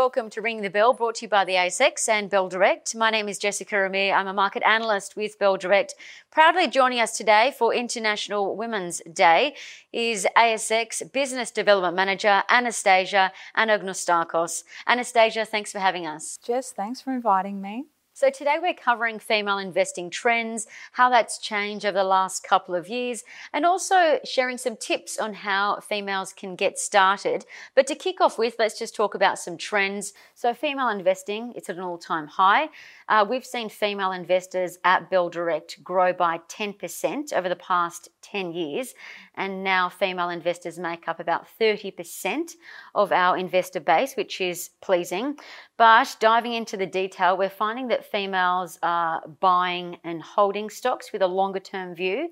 Welcome to Ring the Bell, brought to you by the ASX and Bell Direct. My name is Jessica Amir. I'm a market analyst with Bell Direct. Proudly joining us today for International Women's Day is ASX Business Development Manager Anastasia Anagnostakos. Anastasia, thanks for having us. Jess, thanks for inviting me. So, today we're covering female investing trends, how that's changed over the last couple of years, and also sharing some tips on how females can get started. But to kick off with, let's just talk about some trends. So, female investing, it's at an all time high. Uh, we've seen female investors at Bell Direct grow by 10% over the past 10 years, and now female investors make up about 30% of our investor base, which is pleasing. But diving into the detail, we're finding that females are buying and holding stocks with a longer term view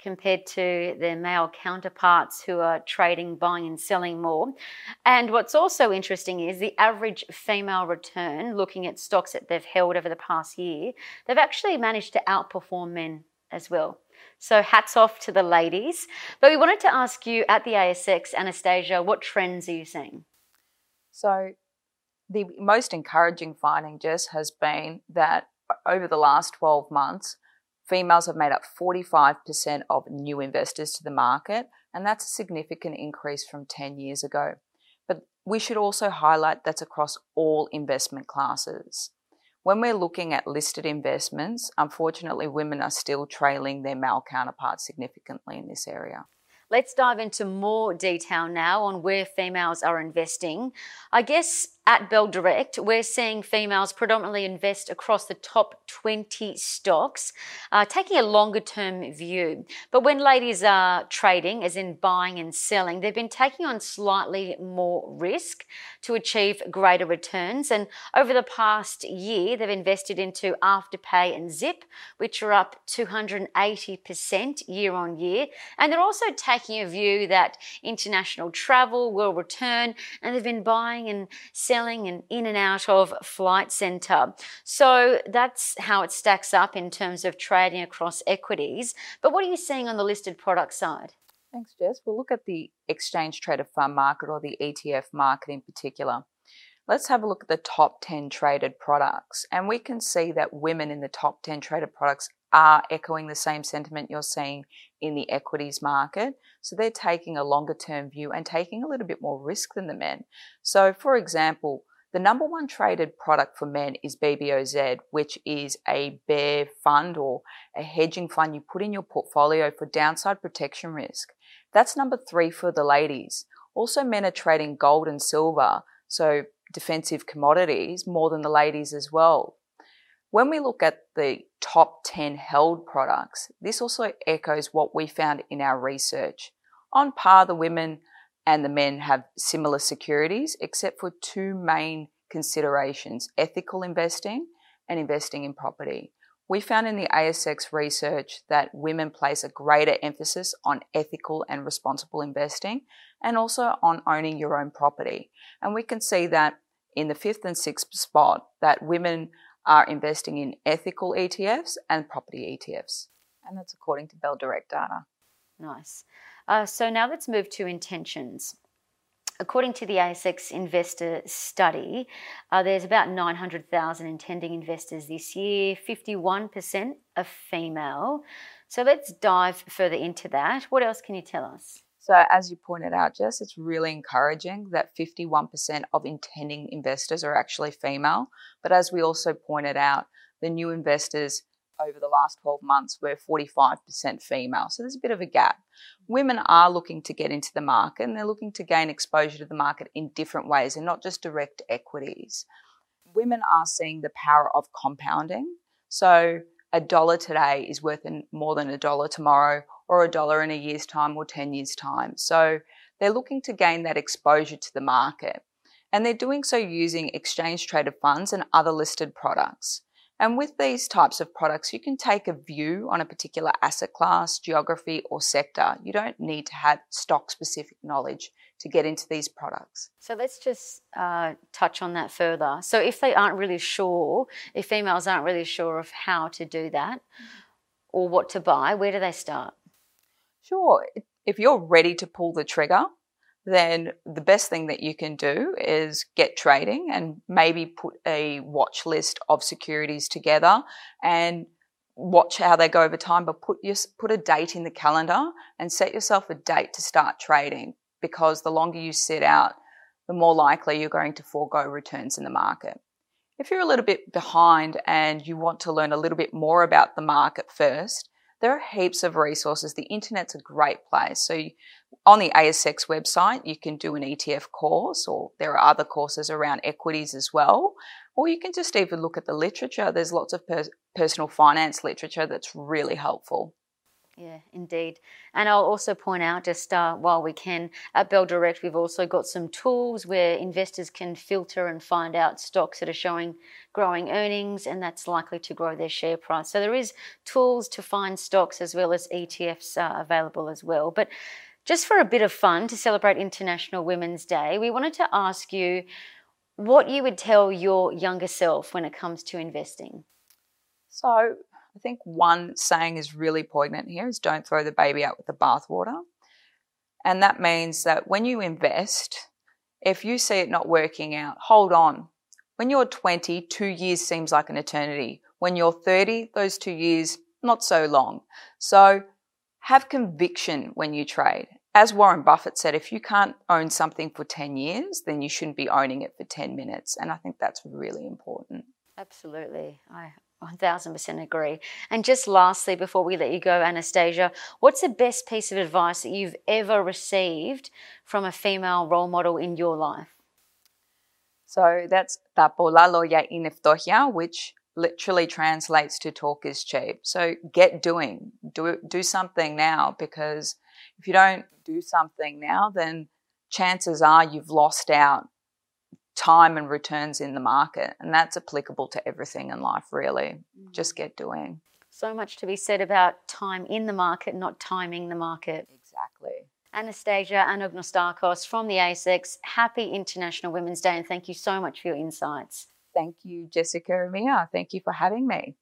compared to their male counterparts who are trading, buying, and selling more. And what's also interesting is the average female return, looking at stocks that they've held over the past year, they've actually managed to outperform men as well. So hats off to the ladies. But we wanted to ask you at the ASX, Anastasia, what trends are you seeing? So the most encouraging finding, Jess, has been that over the last 12 months, Females have made up 45% of new investors to the market, and that's a significant increase from 10 years ago. But we should also highlight that's across all investment classes. When we're looking at listed investments, unfortunately, women are still trailing their male counterparts significantly in this area. Let's dive into more detail now on where females are investing. I guess at Bell Direct, we're seeing females predominantly invest across the top 20 stocks, uh, taking a longer term view. But when ladies are trading, as in buying and selling, they've been taking on slightly more risk to achieve greater returns. And over the past year, they've invested into Afterpay and Zip, which are up 280% year on year. And they're also taking a view that international travel will return, and they've been buying and selling selling and in and out of Flight Centre. So that's how it stacks up in terms of trading across equities. But what are you seeing on the listed product side? Thanks, Jess. We'll look at the exchange traded fund market or the ETF market in particular. Let's have a look at the top 10 traded products. And we can see that women in the top 10 traded products are echoing the same sentiment you're seeing in the equities market. So they're taking a longer term view and taking a little bit more risk than the men. So, for example, the number one traded product for men is BBOZ, which is a bear fund or a hedging fund you put in your portfolio for downside protection risk. That's number three for the ladies. Also, men are trading gold and silver, so defensive commodities, more than the ladies as well. When we look at the top 10 held products, this also echoes what we found in our research. On par, the women and the men have similar securities, except for two main considerations ethical investing and investing in property. We found in the ASX research that women place a greater emphasis on ethical and responsible investing and also on owning your own property. And we can see that in the fifth and sixth spot that women are investing in ethical ETFs and property ETFs. And that's according to Bell Direct data. Nice. Uh, so now let's move to intentions. According to the ASX investor study, uh, there's about 900,000 intending investors this year, 51% are female. So let's dive further into that. What else can you tell us? So, as you pointed out, Jess, it's really encouraging that 51% of intending investors are actually female. But as we also pointed out, the new investors over the last 12 months were 45% female. So there's a bit of a gap. Women are looking to get into the market and they're looking to gain exposure to the market in different ways and not just direct equities. Women are seeing the power of compounding. So a dollar today is worth more than a dollar tomorrow or a dollar in a year's time or 10 years' time. So they're looking to gain that exposure to the market. And they're doing so using exchange traded funds and other listed products. And with these types of products, you can take a view on a particular asset class, geography, or sector. You don't need to have stock specific knowledge to get into these products. So let's just uh, touch on that further. So, if they aren't really sure, if females aren't really sure of how to do that or what to buy, where do they start? Sure. If you're ready to pull the trigger, then the best thing that you can do is get trading and maybe put a watch list of securities together and watch how they go over time, but put your, put a date in the calendar and set yourself a date to start trading because the longer you sit out, the more likely you're going to forego returns in the market. If you're a little bit behind and you want to learn a little bit more about the market first, there are heaps of resources. The internet's a great place. So on the ASX website, you can do an ETF course, or there are other courses around equities as well. Or you can just even look at the literature. There's lots of per- personal finance literature that's really helpful. Yeah, indeed. And I'll also point out, just uh, while we can, at Bell Direct, we've also got some tools where investors can filter and find out stocks that are showing growing earnings, and that's likely to grow their share price. So there is tools to find stocks as well as ETFs uh, available as well. But just for a bit of fun to celebrate International Women's Day, we wanted to ask you what you would tell your younger self when it comes to investing. So, I think one saying is really poignant here is don't throw the baby out with the bathwater. And that means that when you invest, if you see it not working out, hold on. When you're 20, two years seems like an eternity. When you're 30, those two years, not so long. So have conviction when you trade. As Warren Buffett said, if you can't own something for 10 years, then you shouldn't be owning it for 10 minutes. And I think that's really important. Absolutely. I 1000% agree. And just lastly, before we let you go, Anastasia, what's the best piece of advice that you've ever received from a female role model in your life? So that's tapolalo ya ineftohia, which literally translates to talk is cheap. So get doing, do do something now because if you don't do something now, then chances are you've lost out time and returns in the market. And that's applicable to everything in life, really. Mm. Just get doing. So much to be said about time in the market, not timing the market. Exactly. Anastasia Anagnostakos from the ASX, happy International Women's Day and thank you so much for your insights. Thank you, Jessica and Mia. Thank you for having me.